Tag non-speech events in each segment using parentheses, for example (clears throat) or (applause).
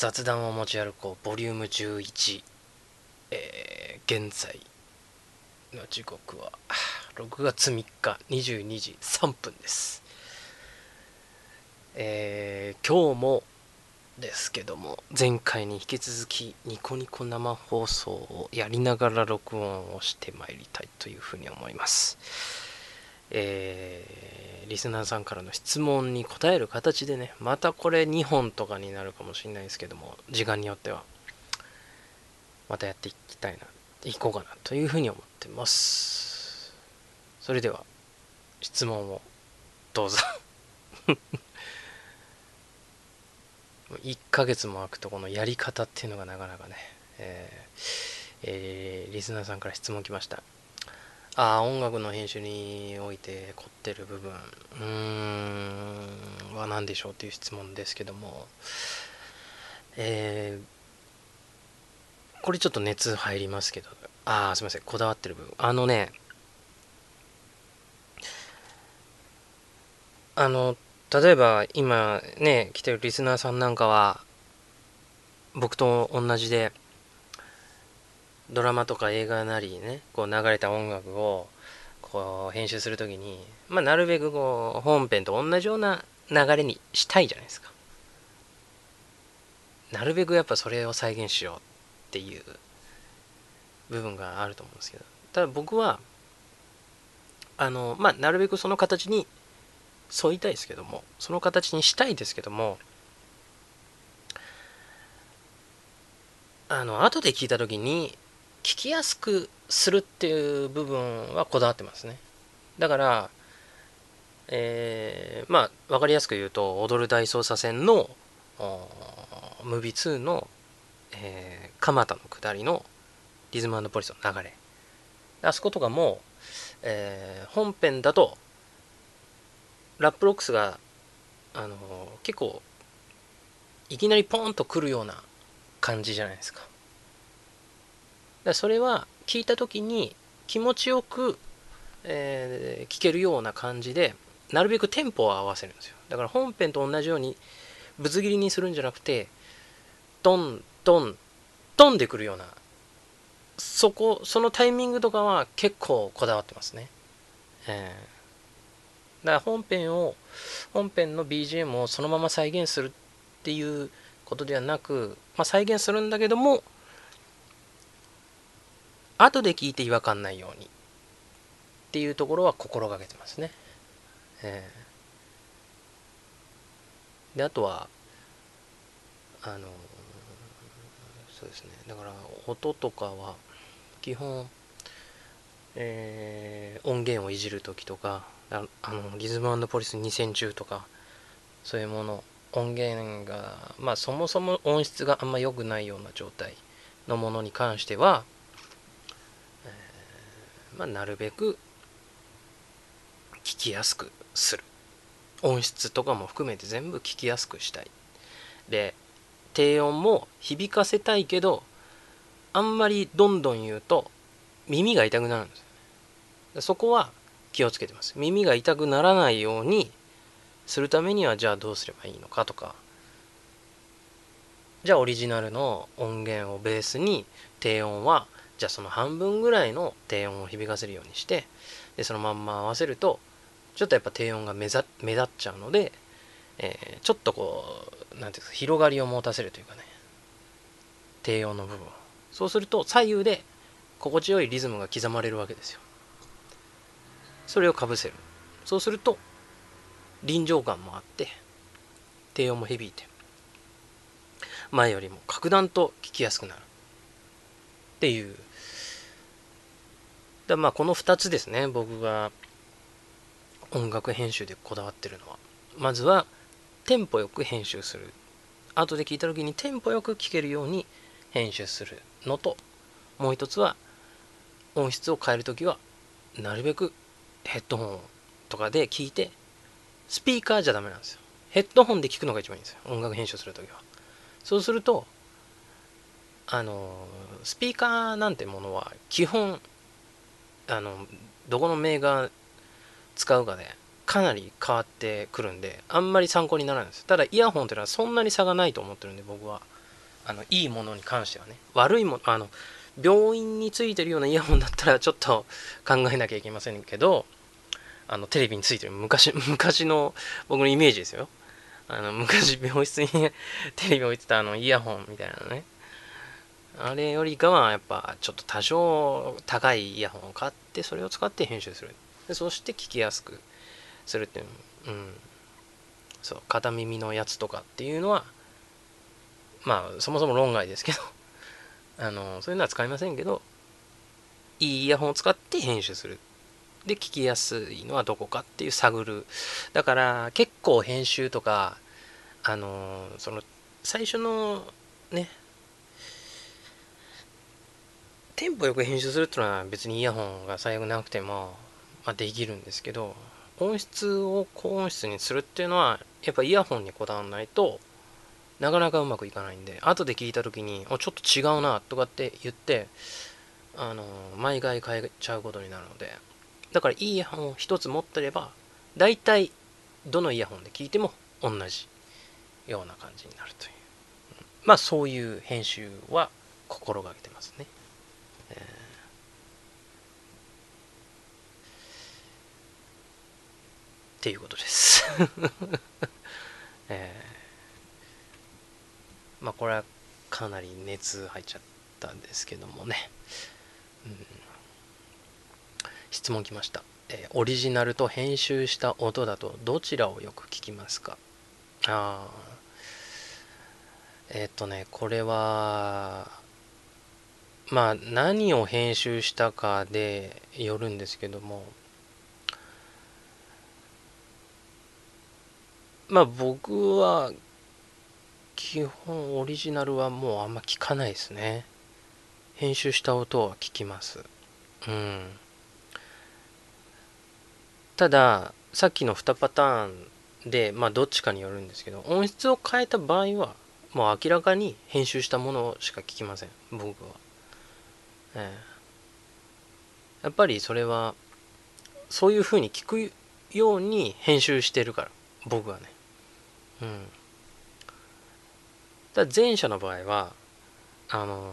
雑談を持ち歩こうボリューム11、えー現在の時刻は6月3日22時3分です。えー今日もですけども前回に引き続きニコニコ生放送をやりながら録音をしてまいりたいというふうに思います。えーリスナーさんからの質問に答える形でねまたこれ2本とかになるかもしれないですけども時間によっては。またやっていきたいないこうかなというふうに思ってます。それでは質問をどうぞ。1ヶ月も空くとこのやり方っていうのがなかなかね、えーえーリスナーさんから質問来ました。あ音楽の編集において凝ってる部分。うんは何でしょうという質問ですけども。えーこれちょっと熱入りますけど。ああすいません。こだわってる部分。あのねあの例えば今ね来てるリスナーさんなんかは僕と同じでドラマとか映画なりねこう流れた音楽をこう編集するときにまあなるべくこう本編と同じような流れにしたいじゃないですか。なるべくやっぱそれを再現しようっていう部分があると思うんですけど。ただ僕はあのまあなるべくその形に沿いたいですけどもその形にしたいですけどもあの後で聞いた時に聞きやすくするっていう部分はこだわってますねだからえーまあ分かりやすく言うと「踊る大捜査線の」おームービー2の、えー、蒲田の下りのリズムポリスの流れあそことかも、えー本編だとラップロックスがあの結構いきなりポンと来るような感じじゃないですか。だそれは聞いた時に気持ちよく、えー聞けるような感じでなるべくテンポを合わせるんですよ。だから本編と同じようにぶつ切りにするんじゃなくてトントントンでくるようなそこそのタイミングとかは結構こだわってますね。えーだから本編を本編の BGM をそのまま再現するっていうことではなく、まあ、再現するんだけども後で聞いて違和感ないように。っていうところは心がけてますね。えーであとはあのそうですね。だから音とかは基本、えー音源をいじる時とかあのリズムポリス2010とかそういうもの音源がまあそもそも音質があんま良くないような状態のものに関しては、まあ、なるべく聞きやすくする。音質とかも含めて全部聞きやすくしたい。で低音も響かせたいけどあんまりどんどん言うと耳が痛くなるんですそこは気をつけてます。耳が痛くならないようにするためにはじゃあどうすればいいのかとか。じゃあオリジナルの音源をベースに低音はじゃあその半分ぐらいの低音を響かせるようにしてでそのまんま合わせるとちょっとやっぱ低音が目ざ目立っちゃうので、えーちょっとこうなんていうんですか広がりを持たせるというかね。低音の部分そうすると左右で心地よいリズムが刻まれるわけですよ。それをかぶせる。そうすると臨場感もあって低音も響いて前よりも格段と聞きやすくなる。っていうだまあこの2つですね僕が音楽編集でこだわってるのは。まずはテンポよく編集する。後で聞いた時にテンポよく聴けるように編集するのともう一つは音質を変える時はなるべくヘッドホンとかで聞いてスピーカーじゃダメなんですよ。ヘッドホンで聞くのが一番いいんですよ音楽編集する時は。そうするとあのスピーカーなんてものは基本あのどこのメーカー使うかでかなり変わってくるんであんまり参考にならないんですただイヤホンっていうのはそんなに差がないと思ってるんで僕は。あのいいものに関してはね。悪いものあの病院についてるようなイヤホンだったらちょっと考えなきゃいけませんけどあのテレビについてる昔昔の僕のイメージですよ。あの昔病室にテレビ置いてたあのイヤホンみたいなね。あれよりかはやっぱちょっと多少高いイヤホンを買ってそれを使って編集する。でそして聞きやすくするっていううん。そう片耳のやつとかっていうのはまあそもそも論外ですけど (laughs) あのそういうのは使いませんけどいいイヤホンを使って編集する。で聞きやすいのはどこかっていう探る。だから結構編集とかあのその最初のねテンポよく編集するっていうのは別にイヤホンが最悪なくても、まあ、できるんですけど音質を高音質にするっていうのはやっぱイヤホンにこだわらないとなかなかうまくいかないんで後で聞いた時に「ちょっと違うな」とかって言ってあの毎回変えちゃうことになるのでだからいいイヤホンを一つ持ってれば大体どのイヤホンで聞いても同じような感じになるという。まあそういう編集は心がけてますね、えー、っていうことです。(laughs) えー。まあこれはかなり熱入っちゃったんですけどもね、うん、質問来ました、えー、オリジナルと編集した音だとどちらをよく聞きますか？ああえっ、とねこれはまあ何を編集したかでよるんですけどもまあ僕は基本オリジナルはもうあんま聞かないですね。編集した音は聞きます。うん。たださっきの2パターンでまあどっちかによるんですけど音質を変えた場合はもう明らかに編集したものしか聞きません。僕は、ええ、やっぱりそれはそういうふうに聞くように編集してるから僕はね。うん。だ前者の場合はあの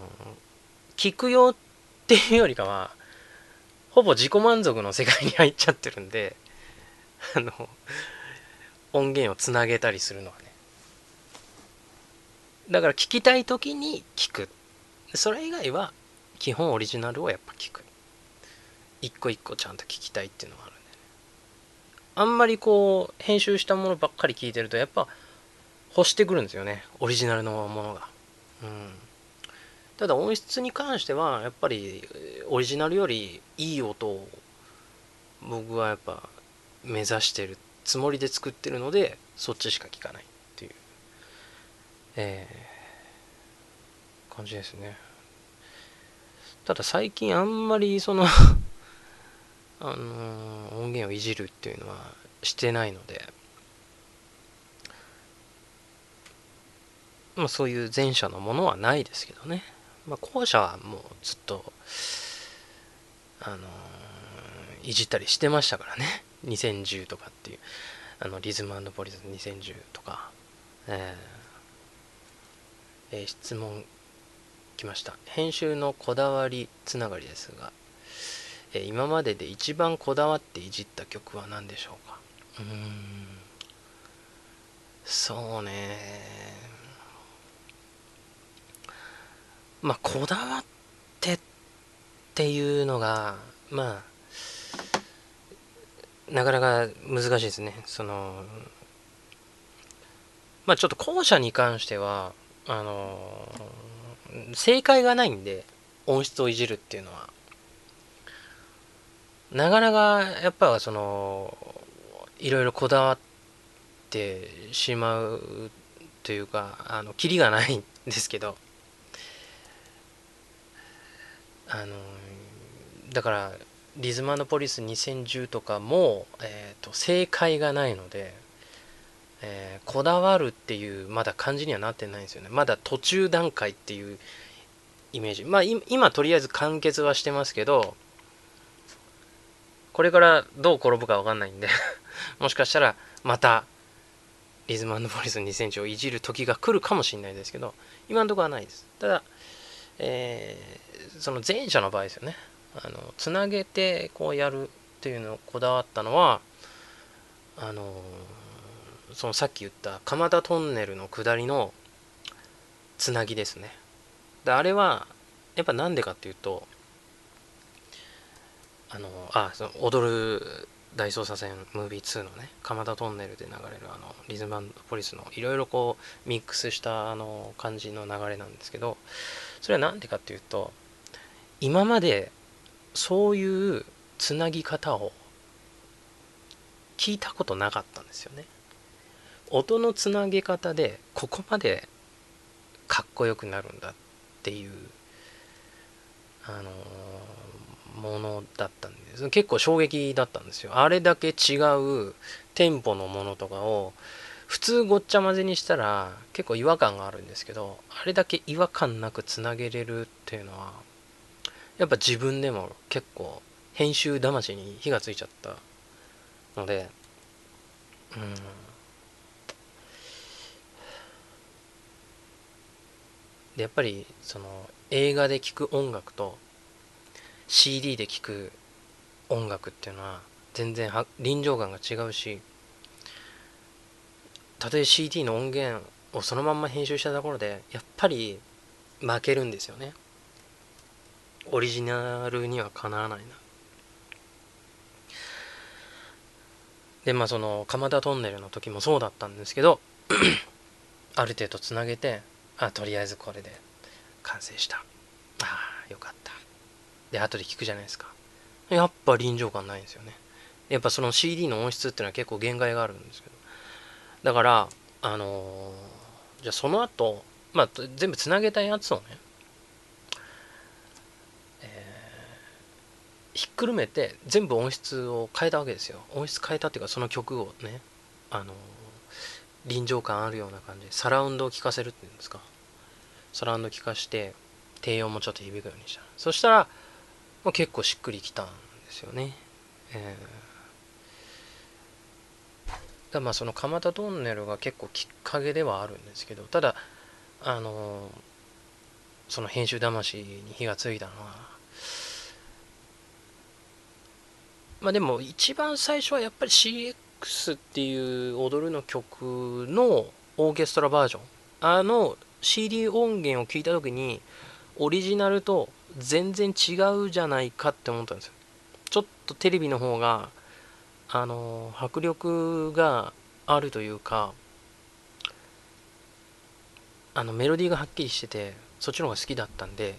聞くよっていうよりかはほぼ自己満足の世界に入っちゃってるんで (laughs) あの音源をつなげたりするのはね。だから聞きたい時に聞く。それ以外は基本オリジナルをやっぱ聞く。一個一個ちゃんと聞きたいっていうのがある。あんまりこう編集したものばっかり聞いてるとやっぱ欲してくるんですよね。オリジナルのものが、うん、ただ音質に関してはやっぱりオリジナルよりいい音を僕はやっぱ目指してるつもりで作ってるのでそっちしか聞かないっていう。えー、感じですね。ただ最近あんまりそのあの、音源をいじるっていうのはしてないのでまあ、そういう前者のものはないですけどね、まあ、後者はもうずっと、あの、いじったりしてましたからね。2010とかっていう。あのリズムポリス2010とか、えーえー、質問来ました。編集のこだわりつながりですが、え、今までで一番こだわっていじった曲は何でしょうか？うーん。そうね。まあこだわってっていうのがまあなかなか難しいですね。そのまあちょっと後者に関してはあの正解がないんで音質をいじるっていうのは。なかなかやっぱそのいろいろこだわってしまうというかあのキリがないんですけどあのだからリズマノポリス2010とかも、えーと、正解がないので、えー、こだわるっていうまだ感じにはなってないんですよね。まだ途中段階っていうイメージ。まあ今とりあえず完結はしてますけどこれからどう転ぶか分かんないんで (laughs) もしかしたらまたリズムポリス2センチをいじる時が来るかもしれないですけど今のところはないです。ただ、えー、その前者の場合ですよね。あのつなげてこうやるっていうのをこだわったのはあのそのさっき言った蒲田トンネルの下りのつなぎですね。であれはやっぱなんでかっていうとあのあその踊る大捜査線ムービー2のね蒲田トンネルで流れるあのリズムポリスのいろいろこうミックスしたあの感じの流れなんですけどそれは何でかっていうと今までそういうつなぎ方を聞いたことなかったんですよね。音のつなげ方でここまでかっこよくなるんだっていうあのものだったんです。結構衝撃だったんですよ。あれだけ違うテンポのものとかを普通ごっちゃ混ぜにしたら結構違和感があるんですけどあれだけ違和感なくつなげれるっていうのはやっぱ自分でも結構編集魂に火がついちゃったのでうん。でやっぱりその映画で聴く音楽と CD で聴く音楽っていうのは全然臨場感が違うしたとえ CD の音源をそのまんま編集したところでやっぱり負けるんですよね。オリジナルにはかなわないな。でまあその蒲田トンネルの時もそうだったんですけど (clears throat) ある程度つなげてあとりあえずこれで完成した。ああよかった。で後で聞くじゃないですか。やっぱ臨場感ないんですよね。やっぱその CD の音質っていうのは結構限界があるんですけど。だからあのー、じゃあその後まあ全部つなげたやつをね、えー、ひっくるめて全部音質を変えたわけですよ。音質変えたっていうかその曲をねあのー、臨場感あるような感じでサラウンドを聴かせるっていうんですか。サラウンド聴かして低音もちょっと響くようにした。そしたらまあ、結構しっくりきたんですよね。えー、だまあその蒲田トンネルが結構きっかけではあるんですけどただあのその編集魂に火がついたのはまあでも一番最初はやっぱり CX っていう踊るの曲のオーケストラバージョンあの CD 音源を聞いた時にオリジナルと全然違うじゃないかって思ったんですよ。ちょっとテレビの方があの迫力があるというかあのメロディーがはっきりしててそっちの方が好きだったんで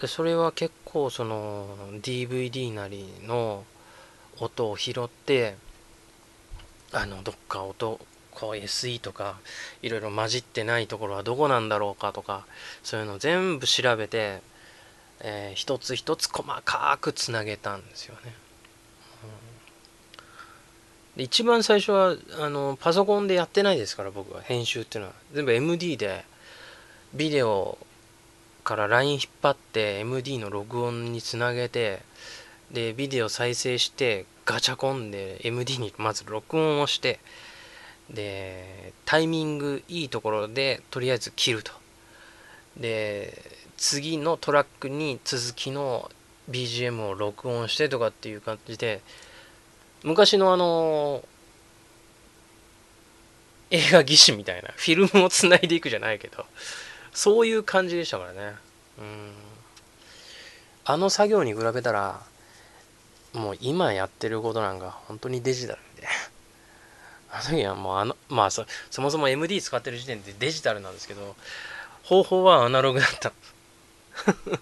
でそれは結構その DVD なりの音を拾ってあのどっか音こう SE とかいろいろ混じってないところはどこなんだろうかとかそういうの全部調べて、えー、一つ一つ細かくつなげたんですよね。うん、一番最初はあのパソコンでやってないですから僕は編集っていうのは全部 MD でビデオから LINE 引っ張って MD の録音につなげてでビデオ再生してガチャコンで MD にまず録音をしてでタイミングいいところでとりあえず切ると。で次のトラックに続きの BGM を録音してとかっていう感じで昔のあの映画技師みたいなフィルムをつないでいくじゃないけどそういう感じでしたからね。うん。あの作業に比べたらもう今やってることなんか本当にデジタルで。あの時はもうあの、まあそ、そもそも MD 使ってる時点でデジタルなんですけど、方法はアナログだった。(laughs)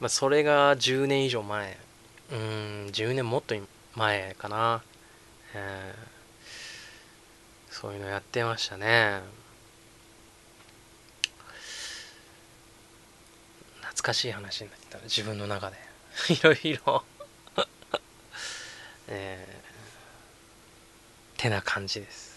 まあ、それが10年以上前。うん、10年もっと前かな。えー、そういうのやってましたね。懐かしい話になってた、自分の中で。(laughs) いろいろ (laughs) えーてな感じです。